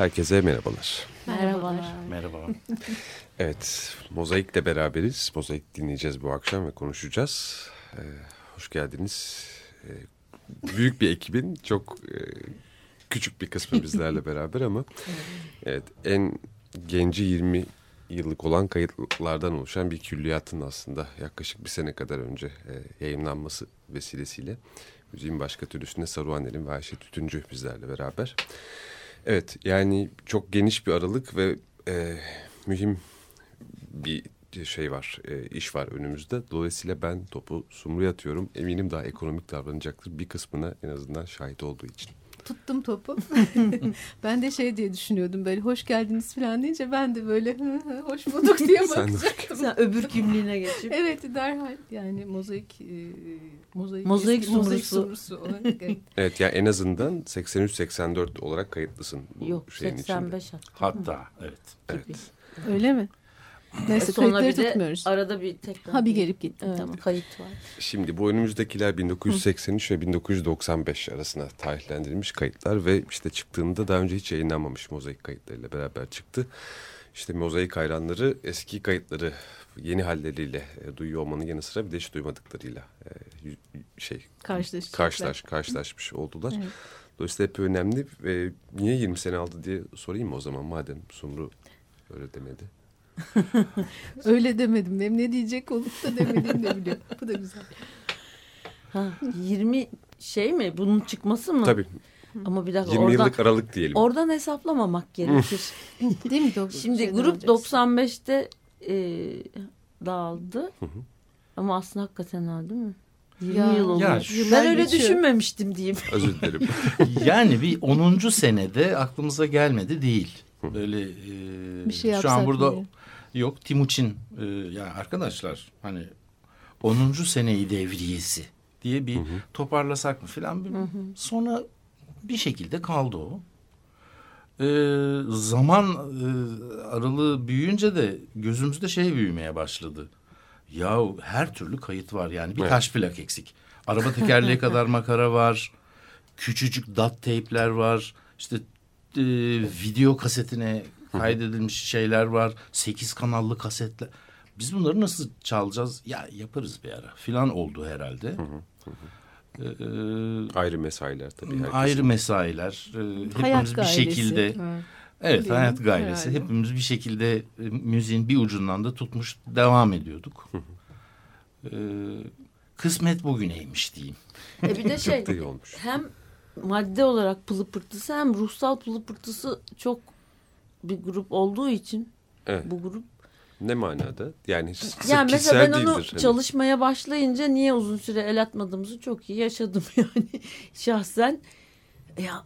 Herkese merhabalar. Merhabalar. Merhaba. evet, Mozaik'le beraberiz. Mozaik dinleyeceğiz bu akşam ve konuşacağız. Ee, hoş geldiniz. Ee, büyük bir ekibin çok e, küçük bir kısmı bizlerle beraber ama evet en genci 20 yıllık olan kayıtlardan oluşan bir külliyatın aslında yaklaşık bir sene kadar önce e, yayınlanması vesilesiyle müziğin başka türlüsünde Saruhaner'in ve Ayşe Tütüncü bizlerle beraber. Evet yani çok geniş bir aralık ve e, mühim bir şey var, e, iş var önümüzde. Dolayısıyla ben topu Sumru'ya atıyorum. Eminim daha ekonomik davranacaktır bir kısmına en azından şahit olduğu için. Tuttum topu. ben de şey diye düşünüyordum böyle hoş geldiniz falan deyince ben de böyle hoş bulduk diye bakacaktım. Sen öbür kimliğine geçip. evet derhal yani mozaik e, mozaik, mozaik sumrusu. Mozaik sumrusu olarak, evet. evet yani en azından 83-84 olarak kayıtlısın bu Yok, şeyin 85 içinde. Hatta evet. evet. Öyle mi? Neyse Sonra kayıtları tutmuyoruz. Arada bir tekrar. Ha bir gelip gitti. Evet, tamam. Kayıt var. Şimdi bu önümüzdekiler 1983 Hı. ve 1995 arasında tarihlendirilmiş kayıtlar ve işte çıktığında daha önce hiç yayınlanmamış mozaik kayıtlarıyla beraber çıktı. işte mozaik hayranları eski kayıtları yeni halleriyle e, duyuyor olmanın yanı sıra bir de hiç duymadıklarıyla e, şey karşılaş, karşılaşmış oldular. Evet. Dolayısıyla hep önemli ve niye 20 sene aldı diye sorayım mı o zaman madem Sumru öyle demedi. öyle demedim. Benim ne diyecek olup da demediğimi de biliyor. Bu da güzel. Ha, 20 şey mi? Bunun çıkması mı? Tabii. Ama bir dakika 20 oradan, yıllık aralık diyelim. Oradan hesaplamamak gerekir. Değil mi? Şimdi grup 95'te e, dağıldı. Hı hı. Ama aslında hakikaten ha değil mi? 20 ya, yıl olmuş. Ya, ben öyle geçiyor. düşünmemiştim diyeyim. Özür dilerim. yani bir 10. senede aklımıza gelmedi değil. Böyle e, bir şey şu an burada diye. Yok Timuçin e, yani arkadaşlar hani 10. seneyi devriyesi diye bir hı hı. toparlasak mı filan. Sonra bir şekilde kaldı o. Ee, zaman e, aralığı büyüyünce de gözümüzde şey büyümeye başladı. Ya her türlü kayıt var yani birkaç evet. plak eksik. Araba tekerleği kadar makara var. Küçücük dat teypler var. İşte e, video kasetine kaydedilmiş şeyler var. Sekiz kanallı kasetler. Biz bunları nasıl çalacağız? Ya yaparız bir ara filan oldu herhalde. Hı hı hı. Ee, ayrı mesailer tabii. Herkesin. Ayrı mesailer. Ee, hepimiz hayat bir gayresi. şekilde... Evet. Evet Değil hayat gayresi. Herhalde. Hepimiz bir şekilde e, müziğin bir ucundan da tutmuş devam ediyorduk. ee, kısmet bugüneymiş diyeyim. E bir de şey hem madde olarak pılı pırtısı hem ruhsal pılı pırtısı çok bir grup olduğu için evet. bu grup ne manada? Yani yani mesela ben onu hani. çalışmaya başlayınca niye uzun süre el atmadığımızı çok iyi yaşadım yani şahsen. Ya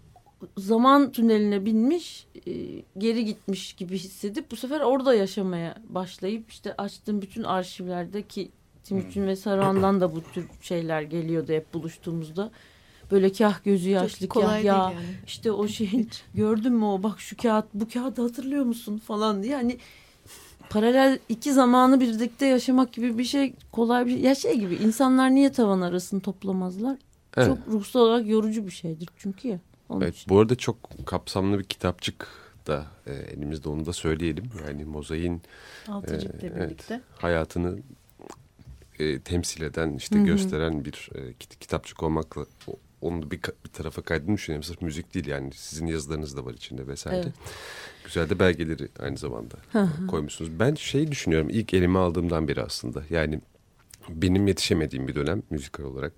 zaman tüneline binmiş, e, geri gitmiş gibi hissedip bu sefer orada yaşamaya başlayıp işte açtığım bütün arşivlerdeki Timuçin hmm. ve Saruhan'dan da bu tür şeyler geliyordu hep buluştuğumuzda. Böyle kah gözü yaşlı Çok kah ya yani. işte o şeyin gördün mü o bak şu kağıt bu kağıdı hatırlıyor musun falan diye. Yani paralel iki zamanı birlikte yaşamak gibi bir şey kolay bir şey. Ya şey gibi insanlar niye tavan arasını toplamazlar? Evet. Çok ruhsal olarak yorucu bir şeydir çünkü ya. Evet, için. Bu arada çok kapsamlı bir kitapçık da e, elimizde onu da söyleyelim. Yani Mozaik'in e, evet, hayatını e, temsil eden işte Hı-hı. gösteren bir e, kitapçık olmakla onu bir, bir tarafa kaydını düşünüyorum. Sırf müzik değil yani sizin yazılarınız da var içinde vesaire. Evet. Güzel de belgeleri aynı zamanda Hı-hı. koymuşsunuz. Ben şey düşünüyorum ilk elime aldığımdan beri aslında yani benim yetişemediğim bir dönem müzikal olarak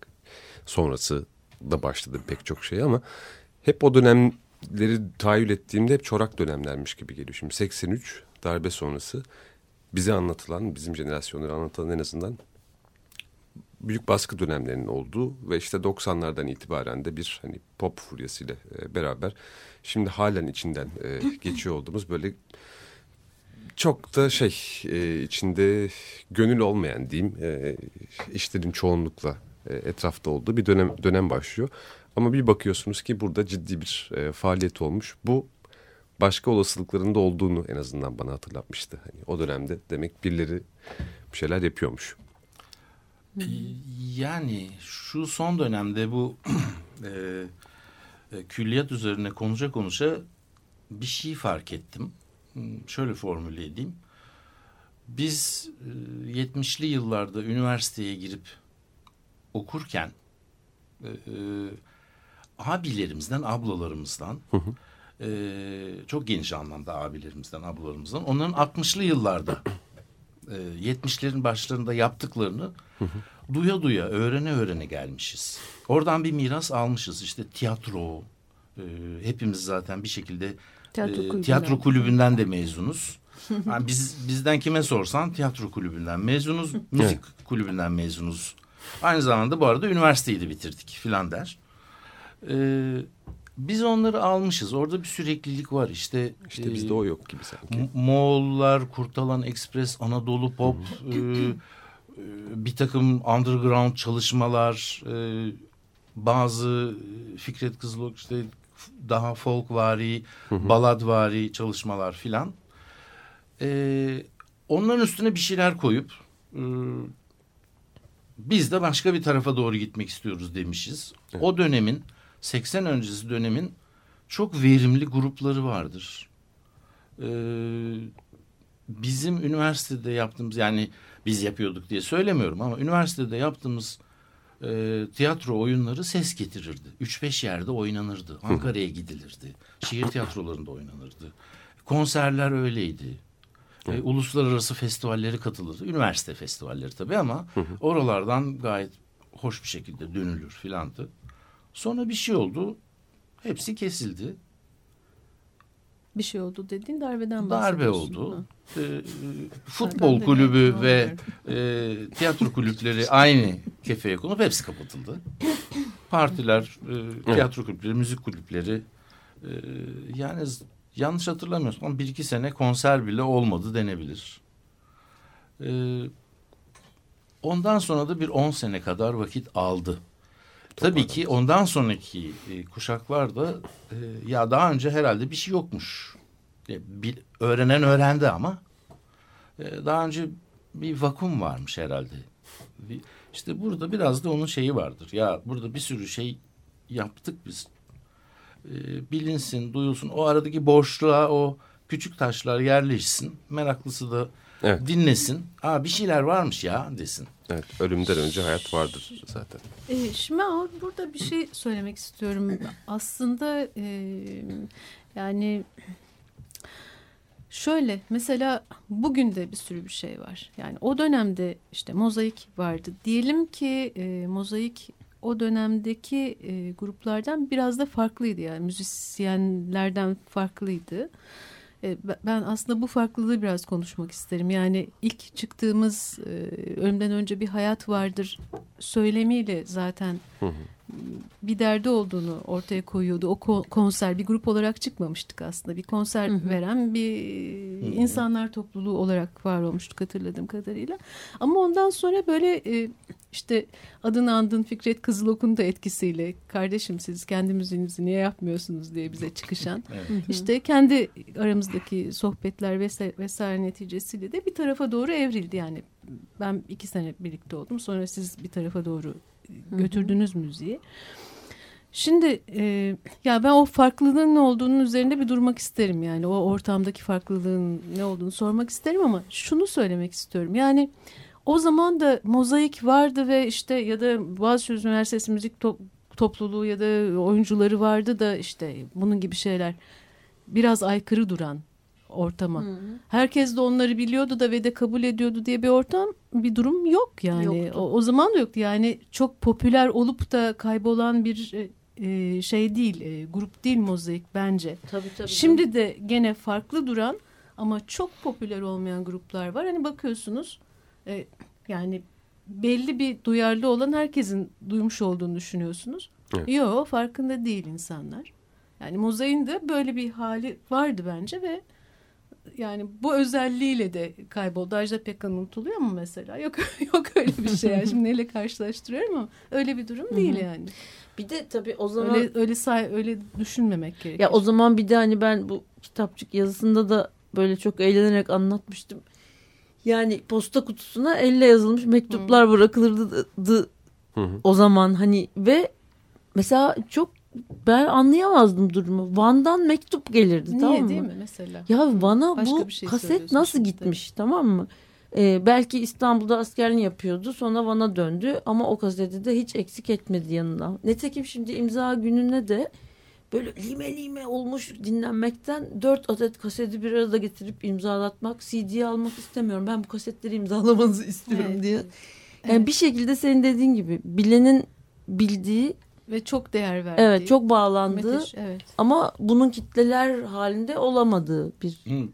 sonrası da başladı pek çok şey ama hep o dönemleri tahayyül ettiğimde hep çorak dönemlermiş gibi geliyor. Şimdi 83 darbe sonrası bize anlatılan, bizim jenerasyonlara anlatılan en azından büyük baskı dönemlerinin olduğu ve işte 90'lardan itibaren de bir hani pop furyasıyla e, beraber şimdi halen içinden e, geçiyor olduğumuz böyle çok da şey e, içinde gönül olmayan diyeyim e, işlerin çoğunlukla e, etrafta olduğu bir dönem dönem başlıyor. Ama bir bakıyorsunuz ki burada ciddi bir e, faaliyet olmuş. Bu başka olasılıkların da olduğunu en azından bana hatırlatmıştı. Hani o dönemde demek birileri bir şeyler yapıyormuş. Yani şu son dönemde bu e, e, külliyat üzerine konuşa konuşa bir şey fark ettim. Şöyle formüle edeyim. Biz e, 70'li yıllarda üniversiteye girip okurken e, e, abilerimizden, ablalarımızdan hı hı. E, çok geniş anlamda abilerimizden, ablalarımızdan onların 60'lı yıllarda e, 70'lerin başlarında yaptıklarını hı hı. duya duya, öğrene öğrene gelmişiz. Oradan bir miras almışız. İşte tiyatro, e, hepimiz zaten bir şekilde tiyatro, e, kulübünden. tiyatro kulübünden de mezunuz. Yani biz bizden kime sorsan tiyatro kulübünden mezunuz, müzik kulübünden mezunuz. Aynı zamanda bu arada üniversiteyi de bitirdik filan der. Ee, biz onları almışız. Orada bir süreklilik var. İşte işte e, bizde o yok gibi sanki. Moğollar, Kurtalan Express, Anadolu Pop, e, e, bir takım underground çalışmalar, e, bazı Fikret Kızılok işte daha folkvari, baladvari çalışmalar filan. E, onların üstüne bir şeyler koyup e, biz de başka bir tarafa doğru gitmek istiyoruz demişiz. Evet. O dönemin 80 öncesi dönemin çok verimli grupları vardır. Ee, bizim üniversitede yaptığımız yani biz yapıyorduk diye söylemiyorum ama üniversitede yaptığımız e, tiyatro oyunları ses getirirdi. Üç beş yerde oynanırdı. Ankara'ya gidilirdi. Şehir tiyatrolarında oynanırdı. Konserler öyleydi. E, uluslararası festivalleri katılırdı. Üniversite festivalleri tabii ama oralardan gayet hoş bir şekilde dönülür filandı. Sonra bir şey oldu. Hepsi kesildi. Bir şey oldu dediğin darbeden Darbe oldu. E, e, futbol kulübü ve e, tiyatro kulüpleri aynı kefeye konup hepsi kapatıldı. Partiler, e, tiyatro kulüpleri, müzik kulüpleri e, yani yanlış hatırlamıyorsam bir iki sene konser bile olmadı denebilir. E, ondan sonra da bir on sene kadar vakit aldı. Tabii ki ondan sonraki e, kuşaklar da e, ya daha önce herhalde bir şey yokmuş. E, bir, öğrenen öğrendi ama e, daha önce bir vakum varmış herhalde. Bir, işte burada biraz da onun şeyi vardır. Ya burada bir sürü şey yaptık biz. E, bilinsin, duyulsun. O aradaki boşluğa o küçük taşlar yerleşsin. Meraklısı da evet. dinlesin. Aa bir şeyler varmış ya desin. Evet, ölümden önce hayat vardır zaten. E, şimdi burada bir şey söylemek istiyorum. Aslında e, yani şöyle mesela bugün de bir sürü bir şey var. Yani o dönemde işte mozaik vardı. Diyelim ki e, mozaik o dönemdeki e, gruplardan biraz da farklıydı yani müzisyenlerden farklıydı. Ben aslında bu farklılığı biraz konuşmak isterim. Yani ilk çıktığımız e, ölümden önce bir hayat vardır söylemiyle zaten bir derdi olduğunu ortaya koyuyordu. O konser bir grup olarak çıkmamıştık aslında. Bir konser hı hı. veren bir hı hı. insanlar topluluğu olarak var olmuştuk hatırladığım kadarıyla. Ama ondan sonra böyle e, işte adını andın Fikret Kızılok'un da etkisiyle kardeşim siz kendi müziğinizi niye yapmıyorsunuz diye bize çıkışan evet. işte kendi aramızdaki sohbetler vesaire, vesaire neticesiyle de bir tarafa doğru evrildi yani ben iki sene birlikte oldum sonra siz bir tarafa doğru götürdünüz müziği. Şimdi e, ya ben o farklılığın ne olduğunun üzerinde bir durmak isterim yani. O ortamdaki farklılığın ne olduğunu sormak isterim ama şunu söylemek istiyorum. Yani o zaman da mozaik vardı ve işte ya da Boğaziçi Üniversitesi Müzik to Topluluğu ya da oyuncuları vardı da işte bunun gibi şeyler biraz aykırı duran ortama. Hı hı. Herkes de onları biliyordu da ve de kabul ediyordu diye bir ortam bir durum yok yani. O, o zaman da yoktu yani çok popüler olup da kaybolan bir e, şey değil, e, grup değil mozaik bence. Tabii, tabii, Şimdi tabii. de gene farklı duran ama çok popüler olmayan gruplar var. Hani bakıyorsunuz e, yani belli bir duyarlı olan herkesin duymuş olduğunu düşünüyorsunuz. Evet. Yok farkında değil insanlar. Yani mozaiğin de böyle bir hali vardı bence ve yani bu özelliğiyle de kayboldu. Ajda Pekkan unutuluyor mu mesela? Yok yok öyle bir şey. Yani. Şimdi neyle karşılaştırıyorum ama öyle bir durum değil yani. Bir de tabii o zaman öyle öyle say öyle düşünmemek gerekiyor. Ya o zaman bir de hani ben bu kitapçık yazısında da böyle çok eğlenerek anlatmıştım. Yani posta kutusuna elle yazılmış mektuplar Hı. bırakılırdı Hı. o zaman hani ve mesela çok ben anlayamazdım durumu. Van'dan mektup gelirdi Niye, tamam mı? değil mi mesela? Ya Van'a bu şey kaset nasıl gitmiş tabii. tamam mı? Ee, belki İstanbul'da askerliğini yapıyordu sonra Van'a döndü ama o kaseti de hiç eksik etmedi yanına. Netekim şimdi imza gününe de böyle lime lime olmuş dinlenmekten dört adet kaseti bir arada getirip imzalatmak, CD almak istemiyorum. Ben bu kasetleri imzalamanızı istiyorum evet. diye. Yani evet. bir şekilde senin dediğin gibi bilenin bildiği ve çok değer verdi. Evet çok bağlandı. Müthiş, evet. Ama bunun kitleler halinde olamadığı bir... Hı.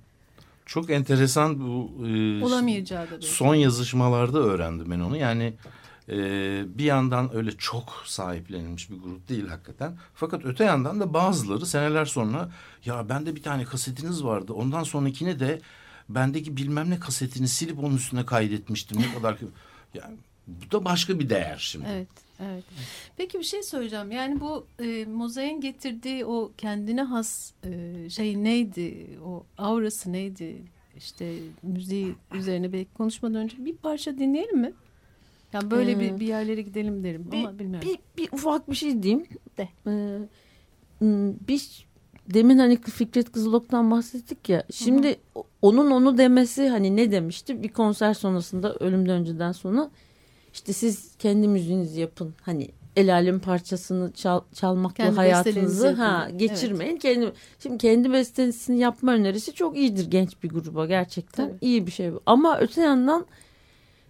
Çok enteresan bu e, olamayacağı da son yazışmalarda öğrendim ben onu. Yani e, bir yandan öyle çok sahiplenilmiş bir grup değil hakikaten. Fakat öte yandan da bazıları seneler sonra ya bende bir tane kasetiniz vardı. Ondan sonrakine de bendeki bilmem ne kasetini silip onun üstüne kaydetmiştim. Ne kadar ki yani bu da başka bir değer şimdi. Evet. Evet. Peki bir şey söyleyeceğim. Yani bu e, mozaiğin getirdiği o kendine has e, şey neydi? O aurası neydi? İşte müziği üzerine belki konuşmadan önce bir parça dinleyelim mi? Yani böyle hmm. bir, bir yerlere gidelim derim bir, ama bilmiyorum. Bir, bir ufak bir şey diyeyim de. Ee, biz demin hani Fikret Kızılok'tan bahsettik ya. Şimdi hı hı. onun onu demesi hani ne demişti? Bir konser sonrasında ölümden önceden sonra işte siz kendi müziğinizi yapın. Hani el alem parçasını çal, çalmakla kendi hayatınızı ha geçirmeyin. Evet. Kendi şimdi kendi bestesini yapma önerisi çok iyidir genç bir gruba gerçekten Tabii. iyi bir şey. bu. Ama öte yandan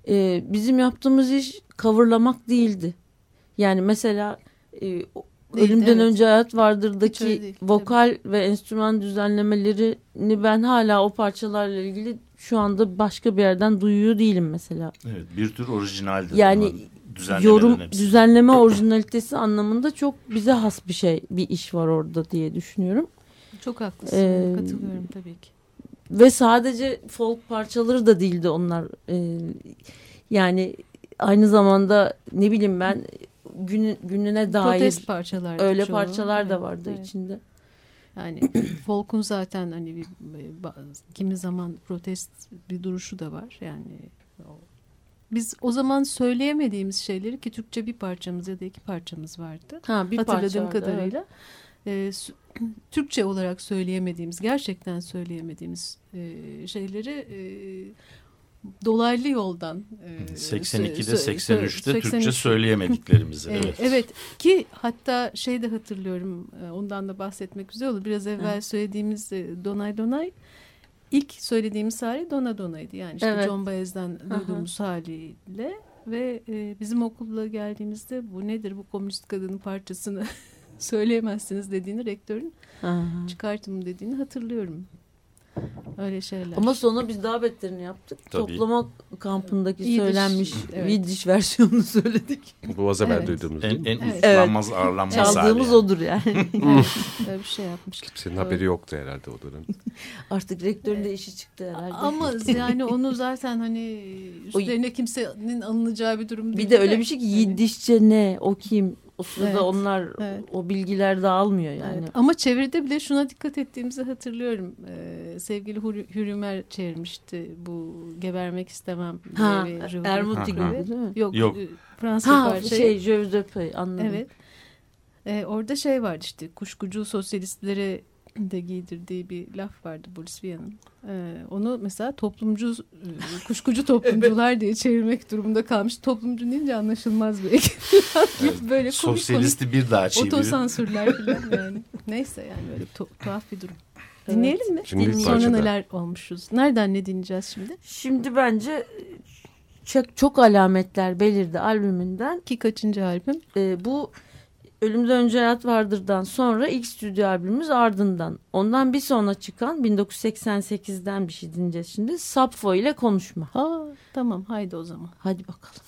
e, bizim yaptığımız iş coverlamak değildi. Yani mesela e, Değil, Ölümden evet. Önce Hayat Vardır'daki değil, vokal tabii. ve enstrüman düzenlemelerini ben hala o parçalarla ilgili şu anda başka bir yerden duyuyor değilim mesela. Evet bir tür orijinaldir. Yani yorum hepsi. düzenleme orijinalitesi anlamında çok bize has bir şey bir iş var orada diye düşünüyorum. Çok haklısın ee, katılıyorum tabii ki. Ve sadece folk parçaları da değildi onlar. Ee, yani aynı zamanda ne bileyim ben gün, gününe dair protest parçalar öyle çoğu. parçalar da vardı evet. içinde. Yani folk'un zaten hani bir, kimi zaman protest bir duruşu da var. Yani biz o zaman söyleyemediğimiz şeyleri ki Türkçe bir parçamız ya da iki parçamız vardı. Ha, bir Hatırladığım parça vardı, kadarıyla. Evet. E, Türkçe olarak söyleyemediğimiz, gerçekten söyleyemediğimiz e, şeyleri e, dolaylı yoldan. E, 82'de 83'te Türkçe söyleyemediklerimizi. evet. evet ki hatta şey de hatırlıyorum ondan da bahsetmek güzel olur. Biraz evvel evet. söylediğimiz Donay Donay ilk söylediğimiz hali Dona Dona'ydı. Yani işte evet. John Baez'den duyduğumuz Aha. haliyle ve e, bizim okulla geldiğimizde bu nedir bu komünist kadının parçasını söyleyemezsiniz dediğini rektörün Aha. çıkartım dediğini hatırlıyorum. Öyle şeyler. Ama sonra biz daha beterini yaptık. Tabii. Toplama kampındaki İyidir. söylenmiş evet. Viddiş versiyonunu söyledik. Boğaza ben evet. duyduğumuz En, en evet. uslanmaz evet. ağırlanmaz Çaldığımız yani. odur yani. evet. Öyle bir şey yapmıştık. Senin haberi yoktu herhalde o dönem. Artık rektörün de işi çıktı herhalde. Ama yani onu zaten hani üstlerine kimsenin alınacağı bir durum değil. Bir de öyle bir şey ki Yiddişçe ne, o kim, o sırada evet, onlar evet. o bilgiler dağılmıyor yani. Evet. Ama çeviride bile şuna dikkat ettiğimizi hatırlıyorum. Ee, sevgili Hürümer çevirmişti bu gebermek istemem. Ha, Ermuti gibi değil mi? Yok, Yok. E, Fransız ha, parçayı. Şey, Jeux anladım. Evet. Ee, orada şey var işte kuşkucu sosyalistlere de giydirdiği bir laf vardı Boris Vian'ın. Ee, onu mesela toplumcu, e, kuşkucu toplumcular evet. diye çevirmek durumunda kalmış. Toplumcu deyince anlaşılmaz belki. evet. böyle komik Sosyalisti komik bir daha çeviriyor. Otosansürler falan yani. Neyse yani böyle tuhaf bir durum. Dinleyelim mi? Şimdi Sonra neler olmuşuz? Nereden ne dinleyeceğiz şimdi? Şimdi bence çok, çok alametler belirdi albümünden. Ki kaçıncı albüm? Ee, bu Ölümden Önce Hayat Vardır'dan sonra ilk stüdyo albümümüz ardından. Ondan bir sonra çıkan 1988'den bir şey dinleyeceğiz şimdi. Sapfo ile Konuşma. Ha, tamam haydi o zaman. Hadi bakalım.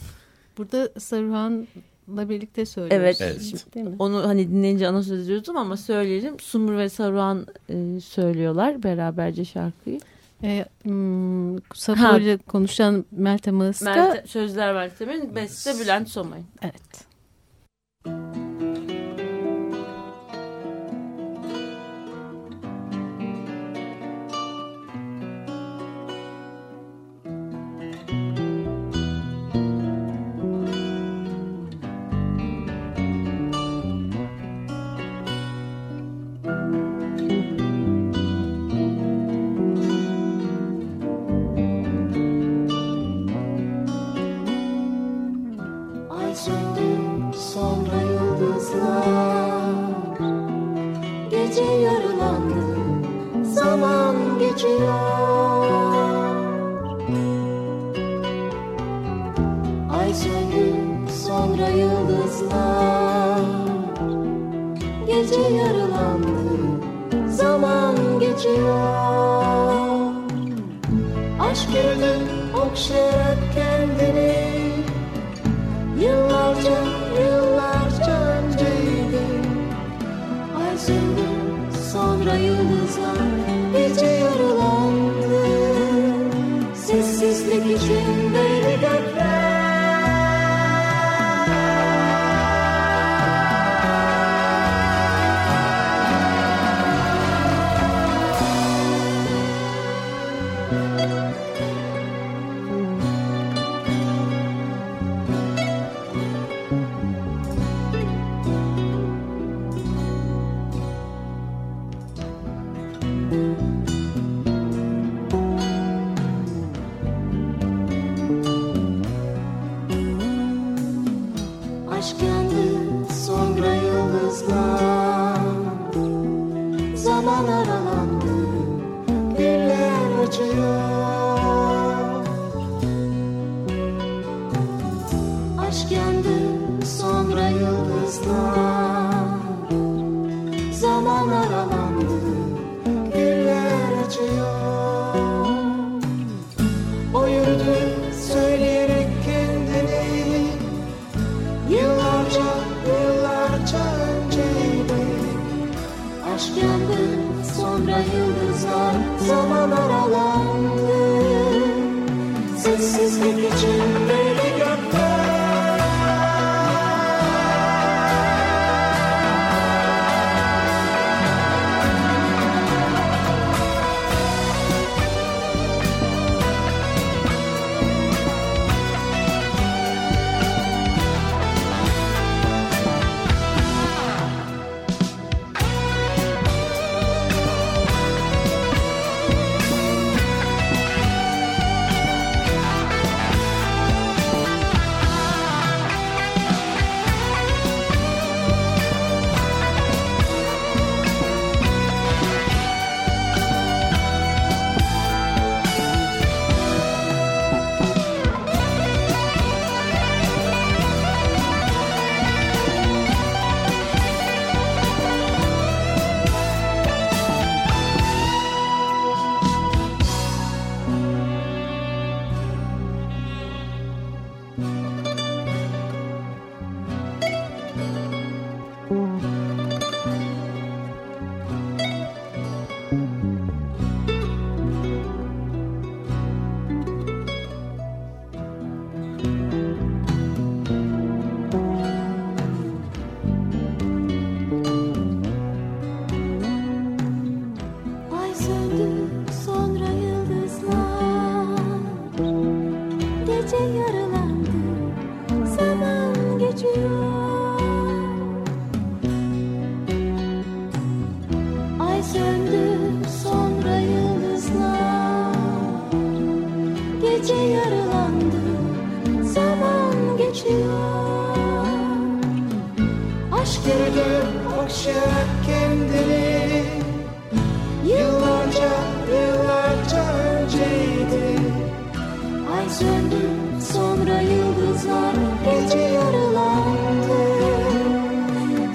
Burada Saruhan'la birlikte söylüyoruz. Evet. evet. Değil mi? Onu hani dinleyince ana söz ediyordum ama söyleyelim. Sumur ve Saruhan e, söylüyorlar beraberce şarkıyı. E, hmm, Sapfo ile konuşan Meltem Ağızka. Melte, sözler Meltem'in, beste Bülent Somay. Evet. okşuyor Aşk gönül okşuyor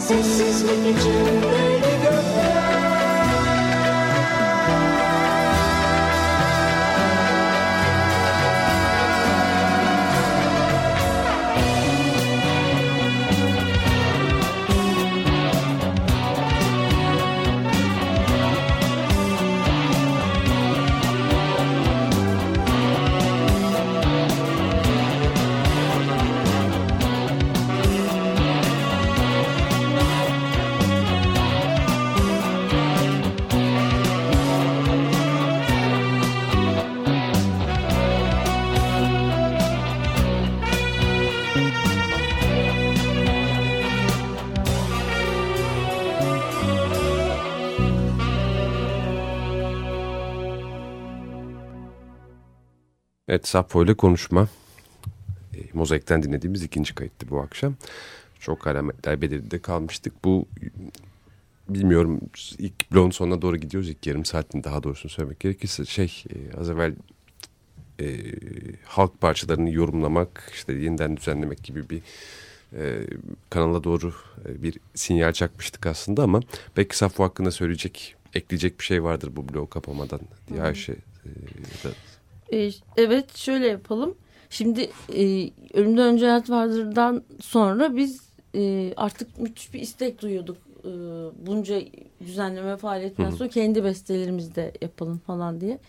This is what you do. Evet Sappho ile konuşma. E, Mozaik'ten dinlediğimiz ikinci kayıttı bu akşam. Çok alametler belirli kalmıştık. Bu bilmiyorum ilk bloğun sonuna doğru gidiyoruz. ilk yarım saatin daha doğrusunu söylemek gerekirse şey e, az evvel e, halk parçalarını yorumlamak işte yeniden düzenlemek gibi bir e, kanala doğru e, bir sinyal çakmıştık aslında ama belki Safo hakkında söyleyecek ekleyecek bir şey vardır bu bloğu kapamadan diye Ayşe e, da e, evet şöyle yapalım. Şimdi e, Ölümden Önce Hayat Vardır'dan sonra biz e, artık müthiş bir istek duyuyorduk. E, bunca düzenleme faaliyetinden sonra kendi bestelerimizi de yapalım falan diye.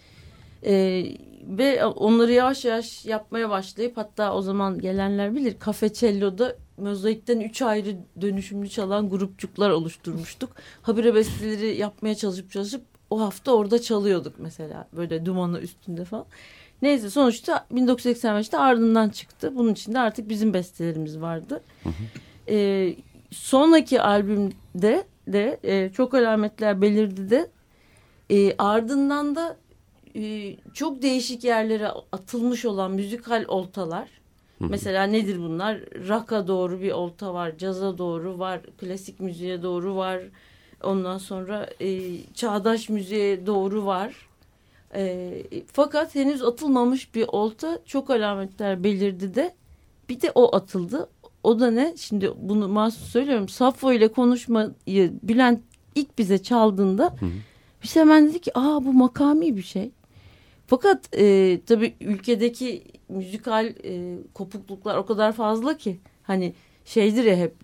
E, ve onları yavaş yavaş yapmaya başlayıp hatta o zaman gelenler bilir Cafe Cello'da mozaikten üç ayrı dönüşümlü çalan grupçuklar oluşturmuştuk. Habire besteleri yapmaya çalışıp çalışıp o hafta orada çalıyorduk mesela böyle dumanı üstünde falan. Neyse sonuçta 1985'te ardından çıktı. Bunun içinde artık bizim bestelerimiz vardı. Hı hı. Ee, sonraki albümde de e, çok alametler belirdi de E, ardından da e, çok değişik yerlere atılmış olan müzikal oltalar. Hı hı. Mesela nedir bunlar? Rock'a doğru bir olta var, caza doğru var, klasik müziğe doğru var. Ondan sonra e, çağdaş müziğe doğru var. E, fakat henüz atılmamış bir olta çok alametler belirdi de bir de o atıldı. O da ne? Şimdi bunu mahsus söylüyorum. Safo ile konuşmayı Bülent ilk bize çaldığında hı hı. biz hemen dedik ki aa bu makami bir şey. Fakat e, tabii ülkedeki müzikal e, kopukluklar o kadar fazla ki hani şeydir ya hep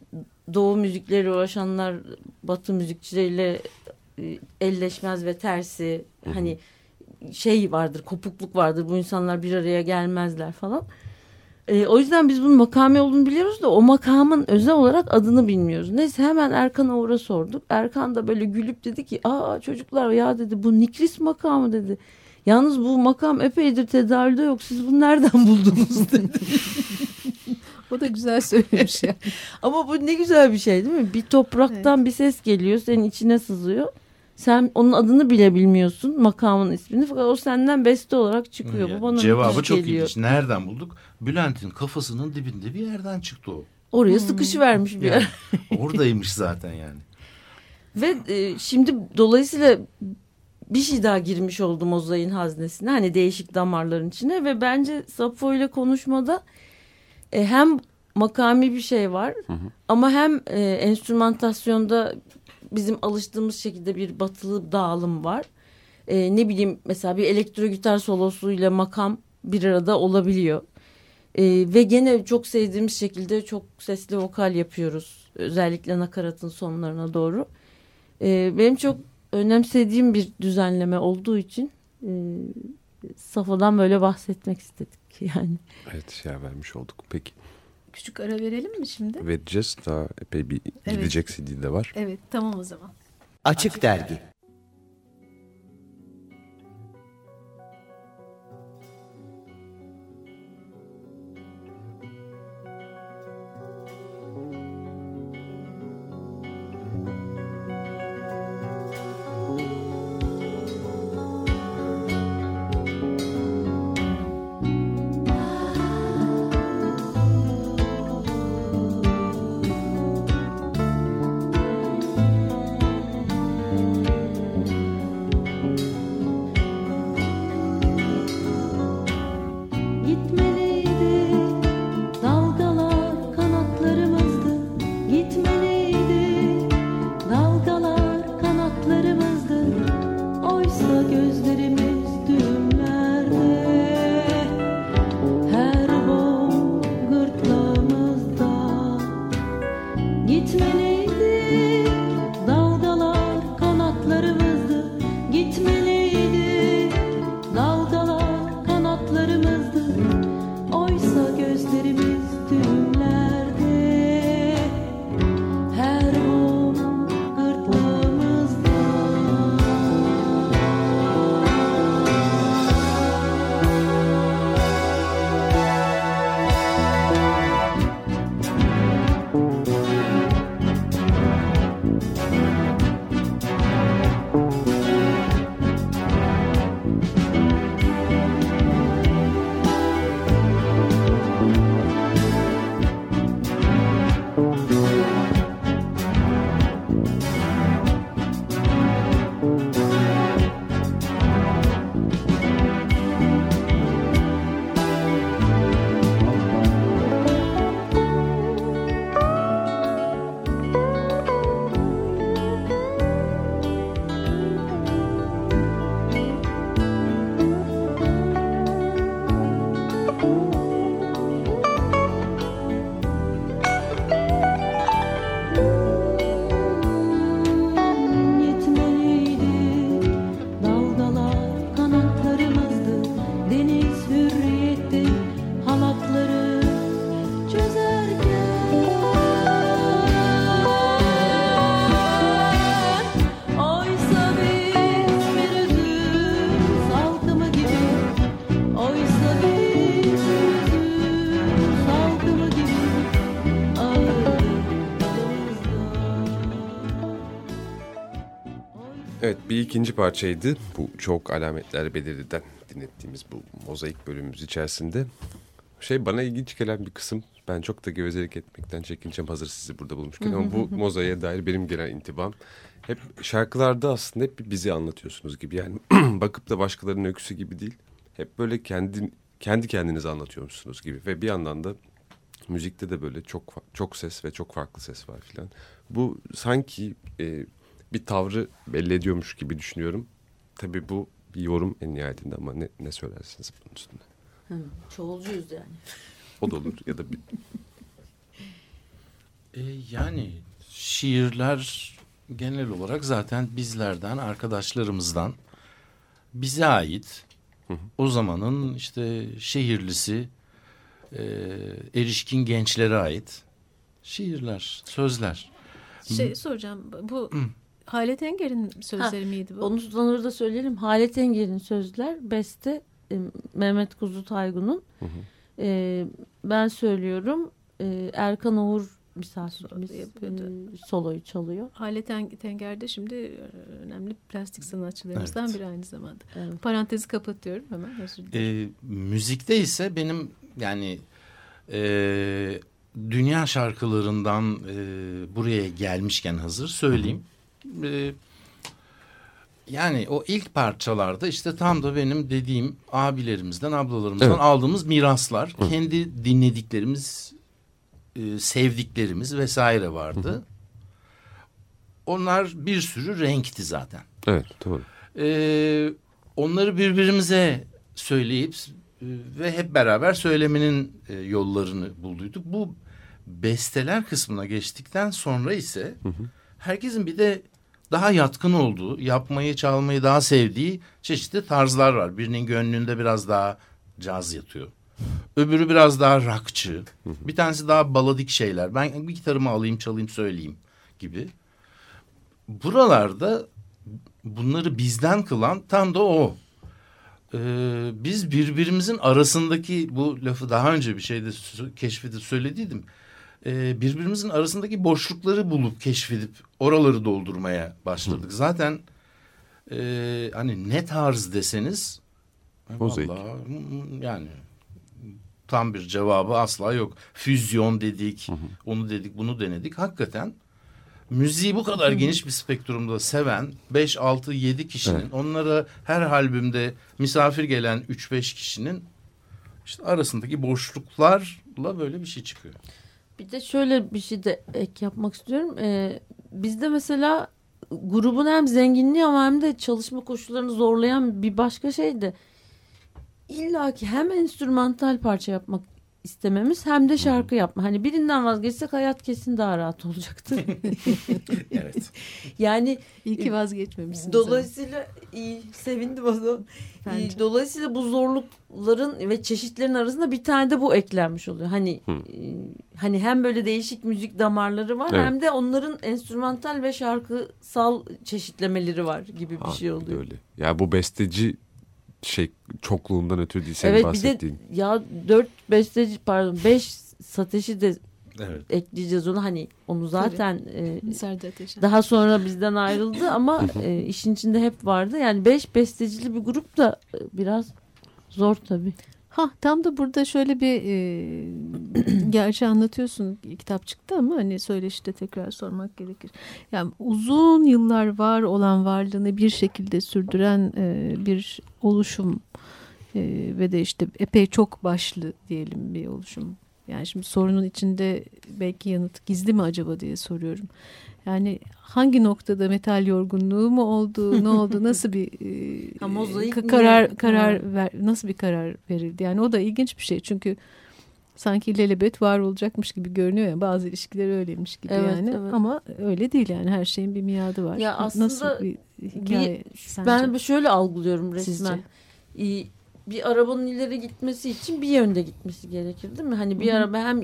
doğu müzikleri uğraşanlar batı müzikçileriyle e, elleşmez ve tersi Hı -hı. hani şey vardır kopukluk vardır bu insanlar bir araya gelmezler falan. E, o yüzden biz bunun makami olduğunu biliyoruz da o makamın özel olarak adını bilmiyoruz. Neyse hemen Erkan'a uğra sorduk. Erkan da böyle gülüp dedi ki aa çocuklar ya dedi bu Nikris makamı dedi. Yalnız bu makam epeydir tedavülde yok. Siz bunu nereden buldunuz dedi. o da güzel söylemiş ya. Ama bu ne güzel bir şey değil mi? Bir topraktan evet. bir ses geliyor. Senin içine sızıyor. Sen onun adını bile bilmiyorsun. Makamın ismini. Fakat o senden beste olarak çıkıyor. Yani, bu bana cevabı çok geliyor. ilginç. Nereden bulduk? Bülent'in kafasının dibinde bir yerden çıktı o. Oraya hmm. sıkışı vermiş bir yani, yer. oradaymış zaten yani. Ve e, şimdi dolayısıyla bir şey daha girmiş oldu mozaiğin haznesine. Hani değişik damarların içine ve bence Sappho ile konuşmada e, hem makami bir şey var hı hı. ama hem e, enstrümantasyonda bizim alıştığımız şekilde bir batılı dağılım var. E, ne bileyim mesela bir elektro gitar solosuyla makam bir arada olabiliyor. E, ve gene çok sevdiğimiz şekilde çok sesli vokal yapıyoruz. Özellikle nakaratın sonlarına doğru. E, benim çok önemsediğim bir düzenleme olduğu için e, Safa'dan böyle bahsetmek istedik yani. Evet yer vermiş olduk. Peki. Küçük ara verelim mi şimdi? Vereceğiz. Daha epey bir evet. gidecek CD de var. Evet tamam o zaman. Açık, Açık Dergi bir ikinci parçaydı. Bu çok alametler belirliden dinlettiğimiz bu mozaik bölümümüz içerisinde. Şey bana ilginç gelen bir kısım. Ben çok da gevezelik etmekten çekineceğim hazır sizi burada bulmuşken. Ama bu mozaiğe dair benim genel intibam. Hep şarkılarda aslında hep bizi anlatıyorsunuz gibi. Yani bakıp da başkalarının öyküsü gibi değil. Hep böyle kendi, kendi kendinize anlatıyormuşsunuz gibi. Ve bir yandan da müzikte de böyle çok çok ses ve çok farklı ses var filan. Bu sanki e, bir tavrı belli ediyormuş gibi düşünüyorum. Tabii bu bir yorum en nihayetinde ama ne, ne söylersiniz bunun üstünde? Hı, çoğulcuyuz yani. O da olur ya da bir... E, yani şiirler genel olarak zaten bizlerden, arkadaşlarımızdan bize ait. Hı hı. O zamanın işte şehirlisi, e, erişkin gençlere ait şiirler, sözler. Şey soracağım, bu Halet Enger'in sözleri ha, miydi bu? Onu, onu da söyleyelim. Halet Enger'in sözler, beste e, Mehmet Kuzu Taygun'un. E, ben söylüyorum, e, Erkan Oğur misafirimiz e, soloyu çalıyor. Halet Tenger'de şimdi e, önemli plastik sanatçılarımızdan evet. biri aynı zamanda. Evet. Parantezi kapatıyorum hemen özür dilerim. E, müzikte ise benim yani e, dünya şarkılarından e, buraya gelmişken hazır söyleyeyim. E, yani o ilk parçalarda işte tam da benim dediğim abilerimizden, ablalarımızdan evet. aldığımız miraslar. Hı. Kendi dinlediklerimiz, e, sevdiklerimiz vesaire vardı. Hı. Onlar bir sürü renkti zaten. Evet, doğru. E, onları birbirimize söyleyip e, ve hep beraber söylemenin e, yollarını bulduyduk. Bu besteler kısmına geçtikten sonra ise hı hı. herkesin bir de daha yatkın olduğu, yapmayı, çalmayı daha sevdiği çeşitli tarzlar var. Birinin gönlünde biraz daha caz yatıyor. Öbürü biraz daha rockçı. Bir tanesi daha baladik şeyler. Ben bir gitarımı alayım, çalayım, söyleyeyim gibi. Buralarda bunları bizden kılan tam da o. Ee, biz birbirimizin arasındaki bu lafı daha önce bir şeyde keşfedip söylediydim e, birbirimizin arasındaki boşlukları bulup keşfedip oraları doldurmaya başladık. Hı. Zaten e, hani ne tarz deseniz Mozaik. yani tam bir cevabı asla yok. Füzyon dedik, hı hı. onu dedik, bunu denedik. Hakikaten müziği bu kadar geniş bir spektrumda seven 5, 6, 7 kişinin evet. onlara her albümde misafir gelen 3-5 kişinin işte arasındaki boşluklarla böyle bir şey çıkıyor. Bir de şöyle bir şey de ek yapmak istiyorum. Ee, bizde mesela grubun hem zenginliği ama hem de çalışma koşullarını zorlayan bir başka şey de illa ki hem enstrümantal parça yapmak istememiz hem de şarkı yapma. Hani birinden vazgeçsek hayat kesin daha rahat olacaktı. evet. Yani iyi ki vazgeçmemişsiniz. Dolayısıyla iyi sevindim o Bence. Dolayısıyla bu zorlukların ve çeşitlerin arasında bir tane de bu eklenmiş oluyor. Hani Hı. hani hem böyle değişik müzik damarları var evet. hem de onların enstrümantal ve şarkısal çeşitlemeleri var gibi bir ha, şey oluyor. Öyle. Ya bu besteci şey çokluğundan ötürü değil senin evet, bahsettiğin. Bir de ya dört besteci pardon beş sateşi de evet. ekleyeceğiz onu hani onu zaten e, daha sonra bizden ayrıldı ama e, işin içinde hep vardı. Yani beş bestecili bir grup da e, biraz zor tabii. Ha tam da burada şöyle bir e, gerçi anlatıyorsun kitap çıktı ama hani söyleşide tekrar sormak gerekir. Yani uzun yıllar var olan varlığını bir şekilde sürdüren e, bir oluşum e, ve de işte epey çok başlı diyelim bir oluşum. Yani şimdi sorunun içinde belki yanıt gizli mi acaba diye soruyorum. Yani hangi noktada metal yorgunluğu mu oldu, ne oldu, nasıl bir e, karar karar ver, nasıl bir karar verildi? Yani o da ilginç bir şey çünkü sanki ilelebet var olacakmış gibi görünüyor ya bazı ilişkiler öyleymiş gibi evet, yani evet. ama öyle değil yani her şeyin bir miadı var. Ya aslında nasıl bir hikaye bir, ben şöyle algılıyorum resmen. Sizce? Bir arabanın ileri gitmesi için bir yönde gitmesi gerekir değil mi? Hani bir Hı -hı. araba hem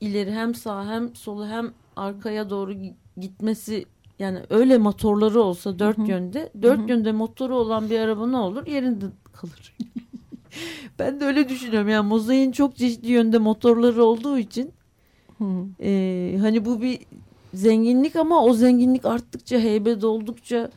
ileri hem sağ hem solu hem arkaya doğru gitmesi yani öyle motorları olsa dört Hı-hı. yönde dört Hı-hı. yönde motoru olan bir araba ne olur yerinde kalır. ben de öyle düşünüyorum yani mozaiğin çok çeşitli yönde motorları olduğu için e, hani bu bir zenginlik ama o zenginlik arttıkça heybet oldukça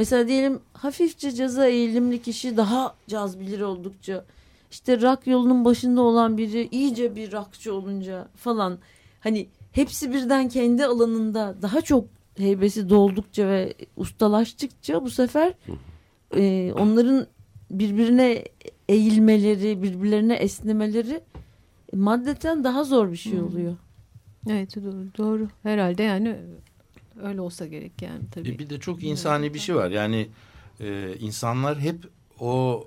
Mesela diyelim hafifçe caza eğilimli kişi daha caz bilir oldukça işte rock yolunun başında olan biri iyice bir rockçı olunca falan hani hepsi birden kendi alanında daha çok heybesi doldukça ve ustalaştıkça bu sefer e, onların birbirine eğilmeleri, birbirlerine esnemeleri maddeten daha zor bir şey oluyor. Evet doğru, doğru. Herhalde yani öyle olsa gerek yani tabii. E, bir de çok insani bir şey var. Yani e, insanlar hep o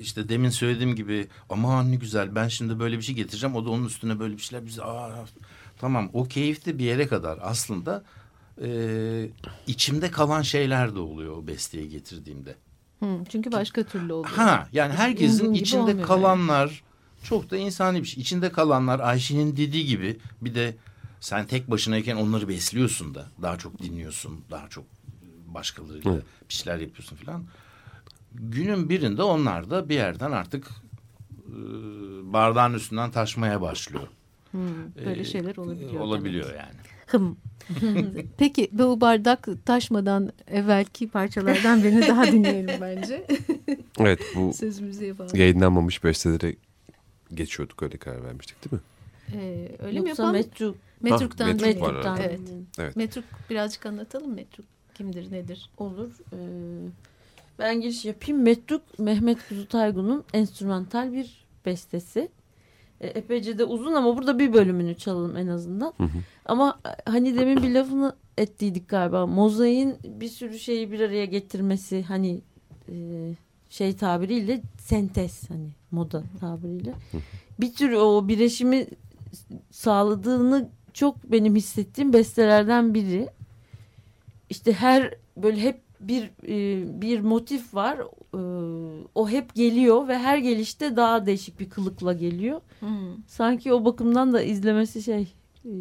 işte demin söylediğim gibi aman ne güzel ben şimdi böyle bir şey getireceğim o da onun üstüne böyle bir şeyler bize aa, tamam o keyifli bir yere kadar aslında e, içimde kalan şeyler de oluyor o besteye getirdiğimde. Hı, çünkü başka türlü oluyor. Ha yani herkesin içinde kalanlar yani. çok da insani bir şey. İçinde kalanlar Ayşe'nin dediği gibi bir de sen tek başınayken onları besliyorsun da daha çok dinliyorsun daha çok başkalarıyla evet. bir şeyler yapıyorsun falan günün birinde onlar da bir yerden artık e, bardağın üstünden taşmaya başlıyor. Hmm, böyle ee, şeyler olabiliyor. Olabiliyor demek. yani. Hım. Peki bu bardak taşmadan evvelki parçalardan birini daha dinleyelim bence. evet bu Sözümüzü yapalım. yayınlanmamış besteleri geçiyorduk öyle karar vermiştik değil mi? Ee, öyle Yoksa mi yapalım? Metruk. Metruk'tan. Ha, Metruk var evet. evet. Metruk birazcık anlatalım Metruk kimdir nedir? Olur. Ee, ben giriş yapayım. Metruk Mehmet Kuzu Taygun'un enstrümantal bir bestesi. E, epeyce de uzun ama burada bir bölümünü çalalım en azından. Hı hı. Ama e, hani demin bir lafını ettiydik galiba. Mozaiğin bir sürü şeyi bir araya getirmesi hani e, şey tabiriyle sentez hani moda tabiriyle. Bir tür o bireşimi sağladığını çok benim hissettiğim bestelerden biri. İşte her böyle hep bir e, bir motif var. E, o hep geliyor ve her gelişte daha değişik bir kılıkla geliyor. Hmm. Sanki o bakımdan da izlemesi şey e,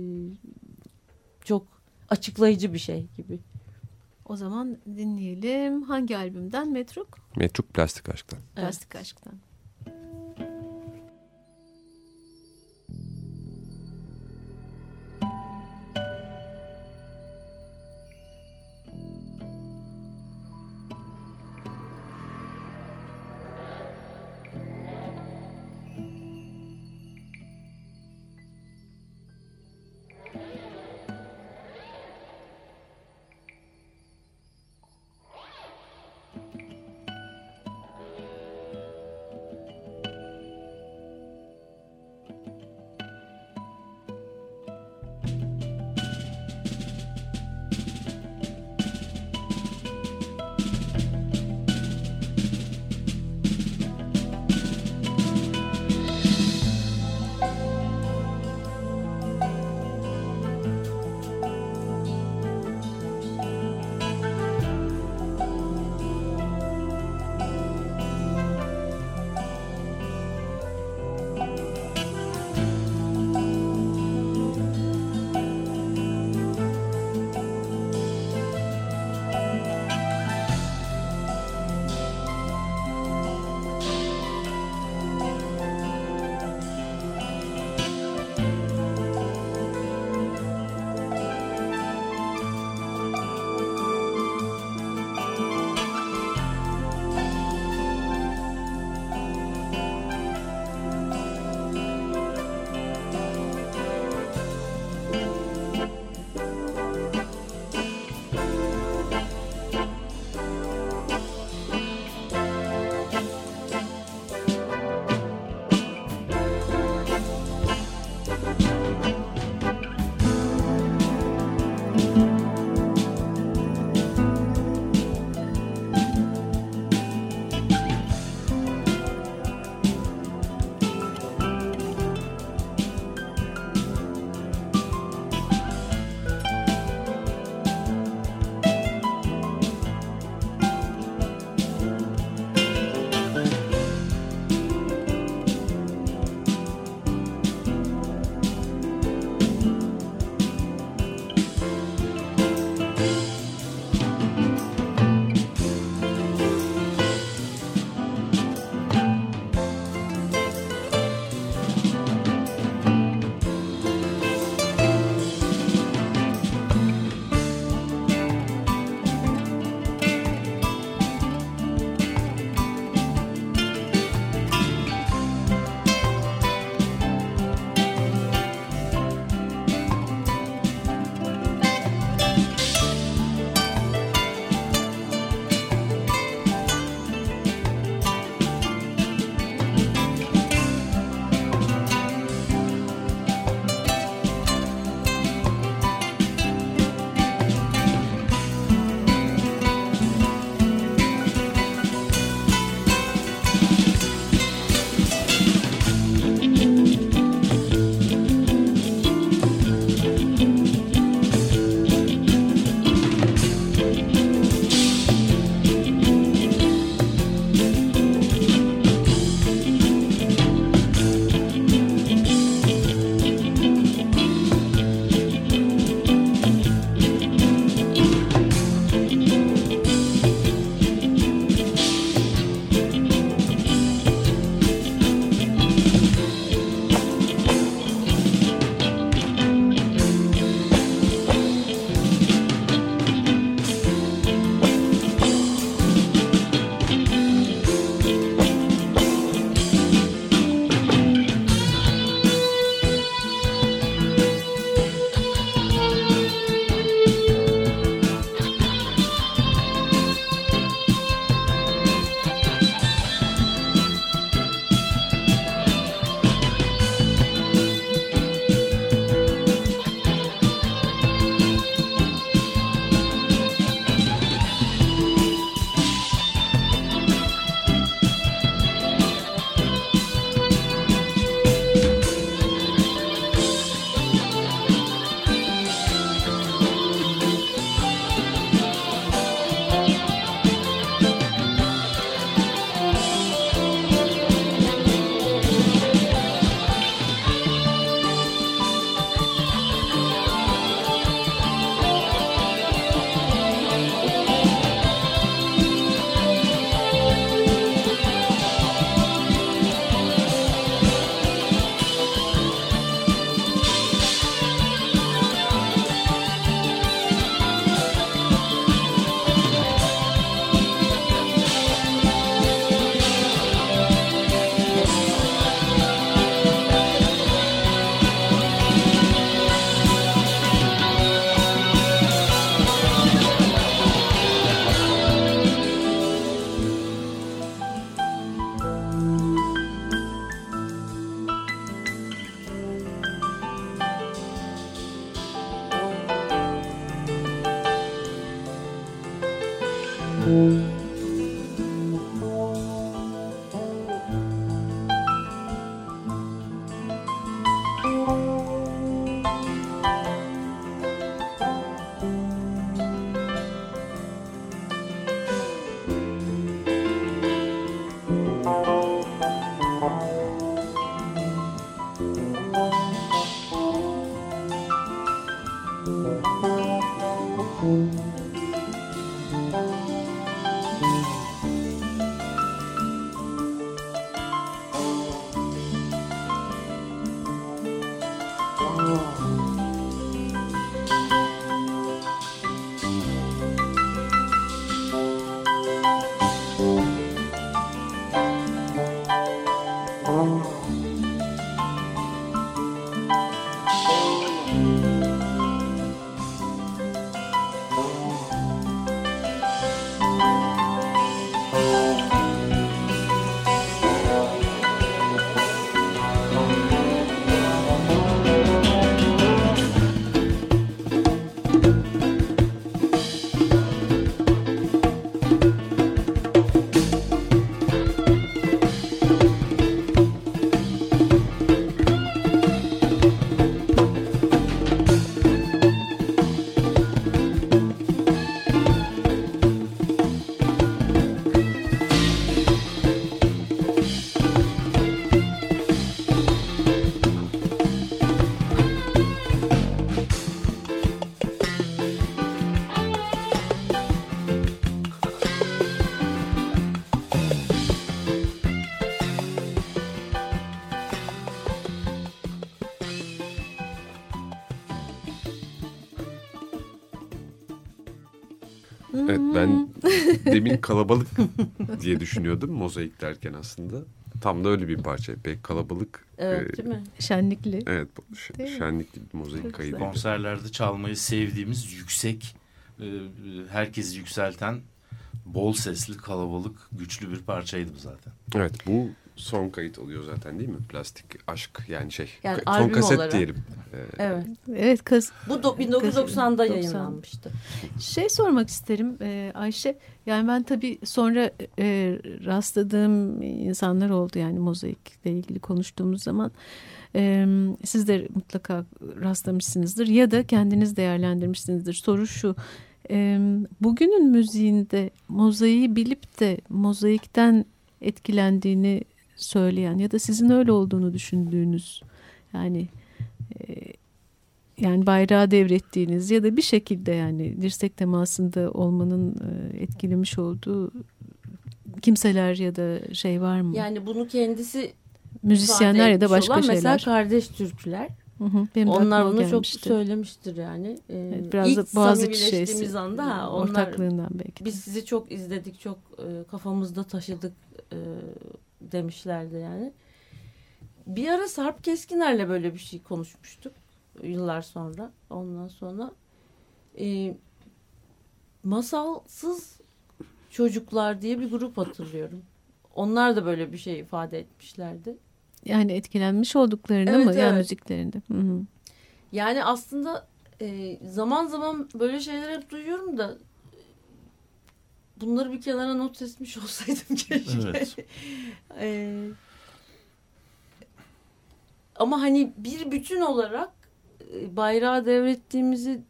çok açıklayıcı bir şey gibi. O zaman dinleyelim. Hangi albümden? Metruk? Metruk Plastik Aşk'tan. Plastik Aşk'tan. Demin kalabalık diye düşünüyordum mozaik derken aslında. Tam da öyle bir parça. Pek kalabalık. Evet e, değil mi? Şenlikli. Evet şenlikli bir mozaik kaydı. Konserlerde çalmayı sevdiğimiz yüksek, e, herkesi yükselten, bol sesli, kalabalık, güçlü bir parçaydı bu zaten. Evet bu son kayıt oluyor zaten değil mi? Plastik aşk yani şey. Yani son kaset olarak. diyelim. Ee, evet. Evet kız. Bu 1990'da yayınlanmıştı. Şey sormak isterim e, Ayşe. Yani ben tabii sonra e, rastladığım insanlar oldu yani mozaikle ilgili konuştuğumuz zaman. E, siz de mutlaka rastlamışsınızdır ya da kendiniz değerlendirmişsinizdir. Soru şu. E, bugünün müziğinde mozaiği bilip de mozaikten etkilendiğini söyleyen ya da sizin öyle olduğunu düşündüğünüz yani e, yani bayrağı devrettiğiniz ya da bir şekilde yani dirsek temasında olmanın e, etkilemiş olduğu kimseler ya da şey var mı? Yani bunu kendisi müzisyenler ya da başka olan, şeyler. Mesela kardeş Türküler. Hı hı, benim onlar bunu gelmişti. çok söylemiştir yani. Ee, evet, biraz da Boğaziçi şeysi. anda ha, onlar, ortaklığından belki. Biz sizi çok izledik, çok e, kafamızda taşıdık e, demişlerdi yani. Bir ara Sarp Keskiner'le böyle bir şey konuşmuştuk yıllar sonra. Ondan sonra e, Masalsız Çocuklar diye bir grup hatırlıyorum. Onlar da böyle bir şey ifade etmişlerdi. Yani etkilenmiş olduklarını evet, mı? Evet. Yani müziklerinde. Hı -hı. Yani aslında e, zaman zaman böyle şeyler hep duyuyorum da bunları bir kenara not etmiş olsaydım keşke. Evet. ee, ama hani bir bütün olarak e, bayrağı devrettiğimizi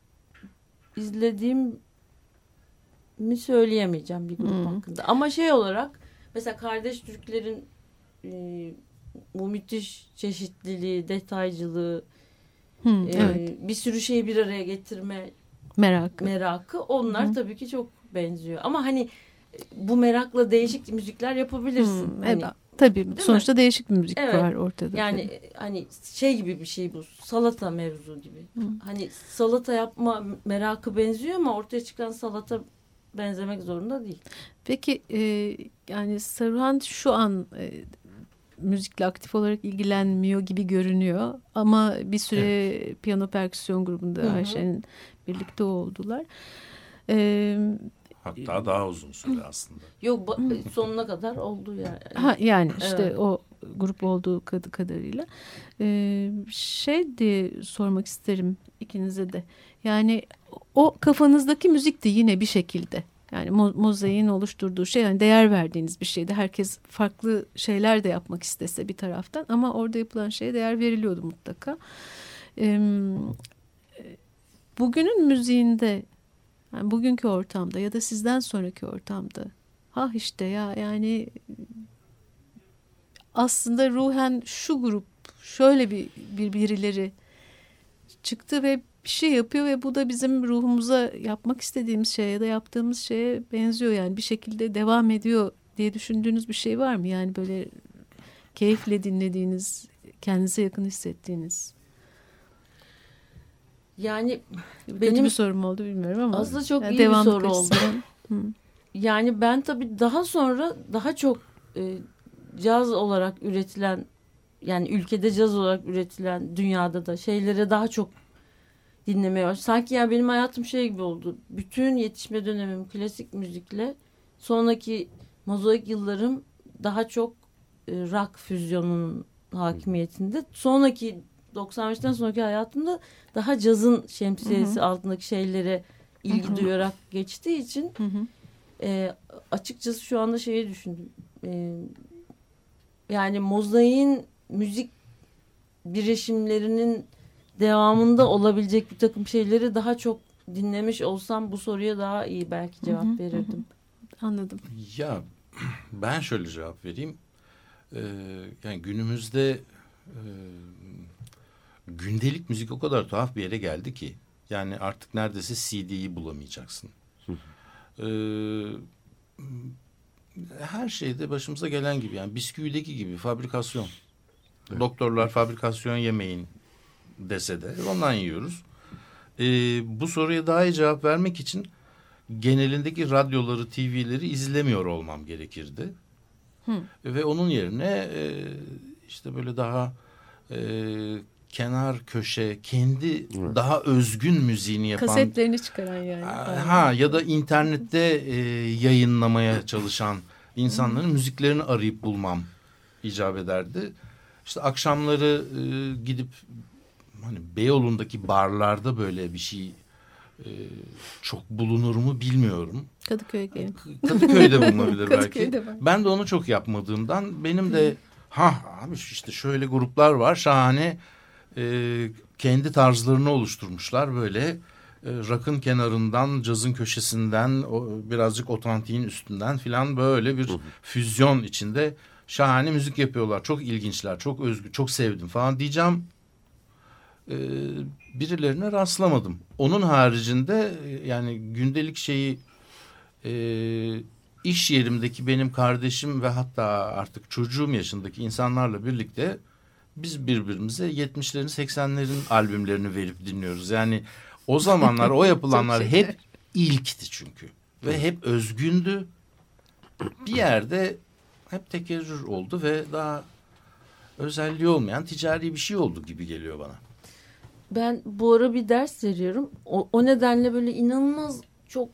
izlediğim mi söyleyemeyeceğim bir grup hmm. hakkında. Ama şey olarak mesela kardeş Türklerin e, bu müthiş çeşitliliği, detaycılığı, hmm, e, evet. bir sürü şeyi bir araya getirme merakı. Merakı onlar hmm. tabii ki çok benziyor. Ama hani bu merakla değişik müzikler yapabilirsin. Hmm, hani, evet. Tabii sonuçta mi? değişik bir müzik evet. var ortada. Yani tabii. hani şey gibi bir şey bu salata mevzu gibi. Hı. Hani salata yapma merakı benziyor ama ortaya çıkan salata benzemek zorunda değil. Peki e, yani Saruhan şu an e, müzikle aktif olarak ilgilenmiyor gibi görünüyor. Ama bir süre evet. piyano perküsyon grubunda Ayşe'nin birlikte oldular. Evet Hatta daha uzun süre aslında. Yok sonuna kadar oldu yani. Ha, yani işte evet. o grup olduğu kadarıyla. Ee, şey diye sormak isterim ikinize de. Yani o kafanızdaki müzik de yine bir şekilde yani mo mozaiğin oluşturduğu şey yani değer verdiğiniz bir şeydi. Herkes farklı şeyler de yapmak istese bir taraftan ama orada yapılan şeye değer veriliyordu mutlaka. Ee, bugünün müziğinde yani bugünkü ortamda ya da sizden sonraki ortamda ha işte ya yani aslında ruhen şu grup şöyle bir, bir birileri çıktı ve bir şey yapıyor ve bu da bizim ruhumuza yapmak istediğimiz şeye ya da yaptığımız şeye benziyor yani bir şekilde devam ediyor diye düşündüğünüz bir şey var mı? Yani böyle keyifle dinlediğiniz, kendinize yakın hissettiğiniz. Yani Kötü benim bir sorum oldu bilmiyorum ama. Aslında çok yani iyi bir soru oldu. yani ben tabii daha sonra daha çok e, caz olarak üretilen yani ülkede caz olarak üretilen dünyada da şeylere daha çok dinlemeye başladım. Sanki ya benim hayatım şey gibi oldu. Bütün yetişme dönemim klasik müzikle sonraki mozaik yıllarım daha çok e, rock füzyonunun hakimiyetinde. Sonraki 95'ten sonraki hayatımda daha cazın şemsiyesi hı hı. altındaki şeylere ilgi hı hı. duyarak geçtiği için hı hı. E, açıkçası şu anda şeyi düşündüm. E, yani mozaiğin müzik birleşimlerinin devamında olabilecek bir takım şeyleri daha çok dinlemiş olsam bu soruya daha iyi belki cevap hı hı, verirdim. Hı. Anladım. Ya ben şöyle cevap vereyim. Ee, yani günümüzde e, gündelik müzik o kadar tuhaf bir yere geldi ki yani artık neredeyse CD'yi bulamayacaksın. ee, her şeyde başımıza gelen gibi yani bisküvideki gibi fabrikasyon. Evet. Doktorlar fabrikasyon yemeyin dese de ondan yiyoruz. Ee, bu soruya daha iyi cevap vermek için genelindeki radyoları, TV'leri izlemiyor olmam gerekirdi. Hı. Ve onun yerine e, işte böyle daha e, kenar köşe kendi evet. daha özgün müziğini yapan kasetlerini çıkaran yani. Ha ya da internette e, yayınlamaya çalışan insanların müziklerini arayıp bulmam icap ederdi. İşte akşamları e, gidip hani Beyoğlu'ndaki barlarda böyle bir şey e, çok bulunur mu bilmiyorum. Kadıköy'e gelin. Kadıköy'de bulunabilir belki. Ben de onu çok yapmadığımdan benim de ha abi işte şöyle gruplar var şahane e, kendi tarzlarını oluşturmuşlar. Böyle e, rakın kenarından cazın köşesinden o, birazcık otantiğin üstünden filan böyle bir füzyon içinde şahane müzik yapıyorlar. Çok ilginçler çok özgü çok sevdim falan diyeceğim. E, birilerine rastlamadım. Onun haricinde e, yani gündelik şeyi e, iş yerimdeki benim kardeşim ve hatta artık çocuğum yaşındaki insanlarla birlikte biz birbirimize 70'lerin 80'lerin albümlerini verip dinliyoruz. Yani o zamanlar o yapılanlar hep ilkti çünkü. Ve hep özgündü. Bir yerde hep tekerrür oldu ve daha özelliği olmayan ticari bir şey oldu gibi geliyor bana. Ben bu ara bir ders veriyorum. O, o nedenle böyle inanılmaz çok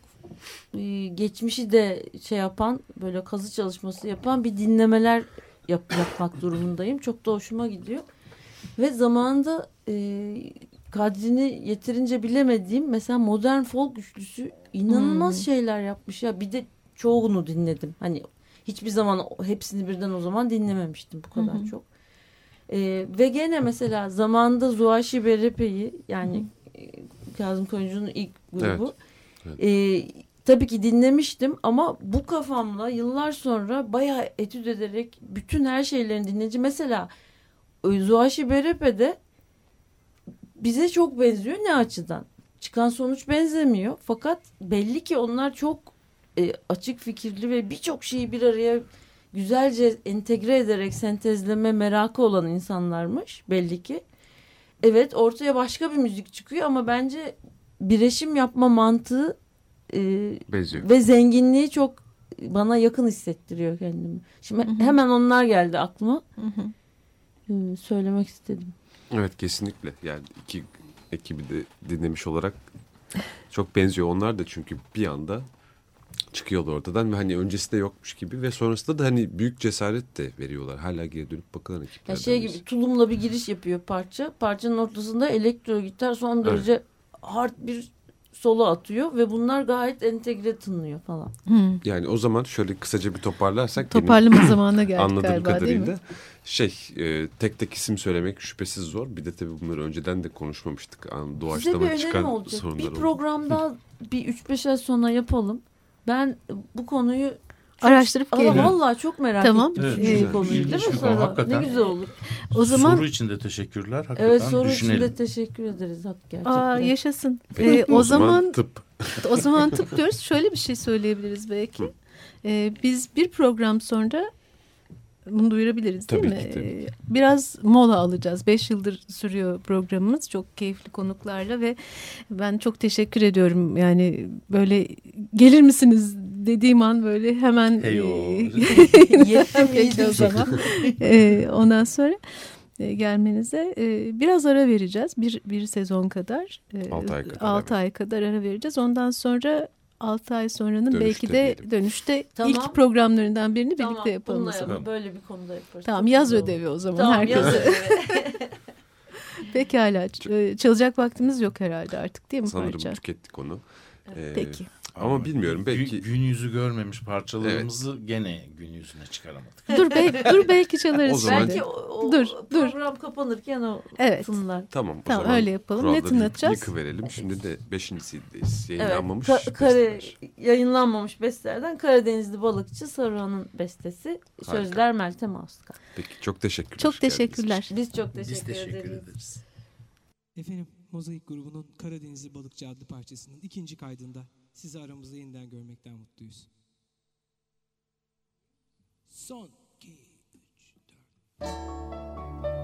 e, geçmişi de şey yapan böyle kazı çalışması yapan bir dinlemeler yap, yapmak durumundayım. Çok da hoşuma gidiyor. Ve zamanında e, kadrini yeterince bilemediğim mesela modern folk üçlüsü inanılmaz hmm. şeyler yapmış ya. Bir de çoğunu dinledim. Hani hiçbir zaman hepsini birden o zaman dinlememiştim bu kadar hmm. çok. E, ve gene mesela zamanında Zuaşi Berepe'yi yani hmm. Kazım Koyuncu'nun ilk grubu. Evet. Evet. E, tabii ki dinlemiştim ama bu kafamla yıllar sonra bayağı etüt ederek bütün her şeylerini dinleyince mesela Zuhaşi Berepe'de bize çok benziyor ne açıdan? Çıkan sonuç benzemiyor fakat belli ki onlar çok e, açık fikirli ve birçok şeyi bir araya güzelce entegre ederek sentezleme merakı olan insanlarmış belli ki. Evet ortaya başka bir müzik çıkıyor ama bence bireşim yapma mantığı e, Benziyor. ve zenginliği çok bana yakın hissettiriyor kendimi. Şimdi hı hı. hemen onlar geldi aklıma. Hı hı. E, söylemek istedim. Evet kesinlikle. Yani iki ekibi de dinlemiş olarak çok benziyor. Onlar da çünkü bir anda çıkıyorlar ortadan ve hani öncesi de yokmuş gibi ve sonrasında da hani büyük cesaret de veriyorlar. Hala geri dönüp bakılan ekiplerden. Ya şey gibi tulumla bir giriş yapıyor parça. Parçanın ortasında elektro gitar son derece evet. hard bir solo atıyor ve bunlar gayet entegre tınlıyor falan. Hmm. Yani o zaman şöyle kısaca bir toparlarsak. Toparlama zamanına geldik anladığım galiba kadarıyla, değil mi? Şey e, tek tek isim söylemek şüphesiz zor. Bir de tabii bunları önceden de konuşmamıştık. Doğaçlama çıkan olacak. sorunlar Bir programda bir 3-5 ay sonra yapalım. Ben bu konuyu araştırıp geliyorum. Vallahi çok merak tamam. ettim. Evet, konuyu değil mi Sara? Ne güzel olur. O zaman soru için de teşekkürler. Hakikaten evet soru düşünelim. için de teşekkür ederiz gerçekten. Aa, yaşasın. Ee, o, o zaman tıp. o zaman tıp diyoruz. Şöyle bir şey söyleyebiliriz belki. Ee, biz bir program sonra bunu duyurabiliriz değil tabii mi? Ki, tabii. Ee, biraz mola alacağız. Beş yıldır sürüyor programımız. Çok keyifli konuklarla ve ben çok teşekkür ediyorum. Yani böyle gelir misiniz dediğim an böyle hemen hey Peki o zaman. ee, ondan sonra e, gelmenize e, biraz ara vereceğiz. Bir, bir sezon kadar. E, 6 ay kadar. 6 ay kadar ara vereceğiz. Ondan sonra 6 ay sonranın dönüşte belki de diyelim. dönüşte tamam. ilk programlarından birini tamam, birlikte yapalım. Tamam böyle bir konuda yaparız. Tamam yaz ödevi o zaman tamam, herkese. Pekala. Çalacak vaktimiz yok herhalde artık değil mi Sanırım parça? tükettik onu. Ee, Peki. Ama bilmiyorum belki. Gün, yüzü görmemiş parçalarımızı evet. gene gün yüzüne çıkaramadık. Dur belki dur belki çalarız. O zaman... Belki o, o dur, program dur. kapanırken o evet. tınlar. Tamam o tamam, zaman öyle yapalım. Ne tınlatacağız? Yıkı verelim. Şimdi de beşincisindeyiz. Yayınlanmamış evet. Ka kare, yayınlanmamış bestelerden Karadenizli Balıkçı Saruhan'ın bestesi. Harika. Sözler Meltem Ağustka. Peki çok teşekkürler. Çok teşekkürler. Biz çok teşekkür, Biz teşekkür ederiz. ederiz. Efendim Mozaik grubunun Karadenizli Balıkçı adlı parçasının ikinci kaydında sizi aramızda yeniden görmekten mutluyuz. Son 2, 3, 4.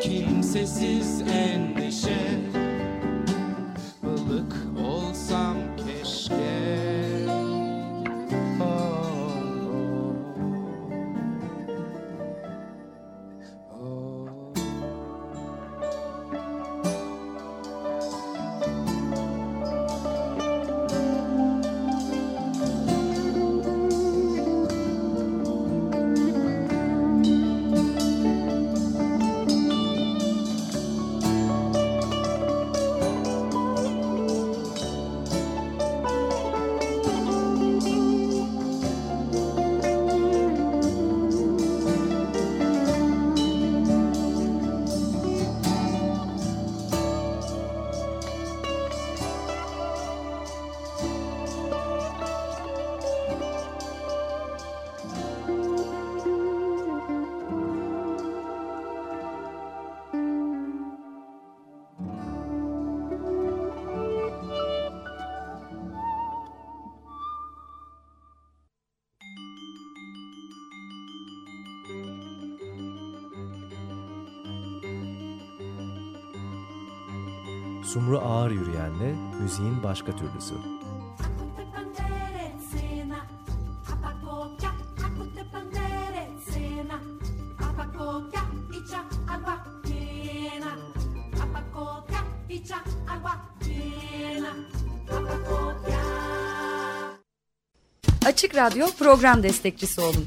Kimsesiz endişe müziğin başka türlüsü. Açık Radyo program destekçisi olun